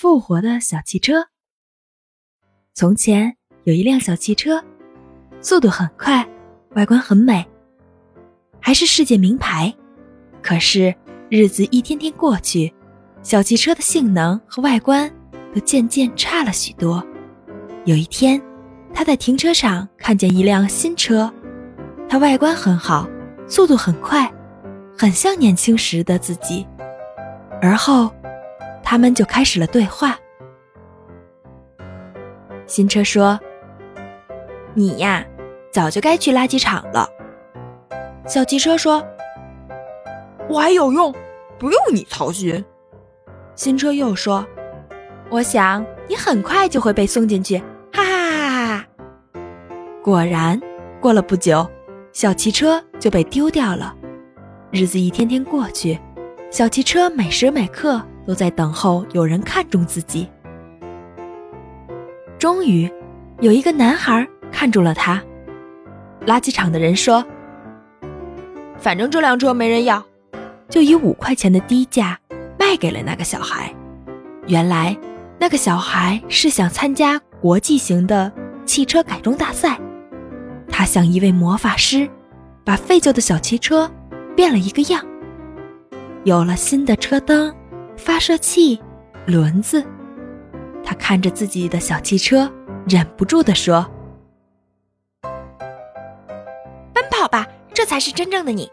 复活的小汽车。从前有一辆小汽车，速度很快，外观很美，还是世界名牌。可是日子一天天过去，小汽车的性能和外观都渐渐差了许多。有一天，他在停车场看见一辆新车，它外观很好，速度很快，很像年轻时的自己。而后，他们就开始了对话。新车说：“你呀，早就该去垃圾场了。”小汽车说：“我还有用，不用你操心。”新车又说：“我想你很快就会被送进去。”哈哈哈哈哈！果然，过了不久，小汽车就被丢掉了。日子一天天过去。小汽车每时每刻都在等候有人看中自己。终于，有一个男孩看中了他。垃圾场的人说：“反正这辆车没人要，就以五块钱的低价卖给了那个小孩。”原来，那个小孩是想参加国际型的汽车改装大赛。他像一位魔法师，把废旧的小汽车变了一个样。有了新的车灯、发射器、轮子，他看着自己的小汽车，忍不住地说：“奔跑吧，这才是真正的你。”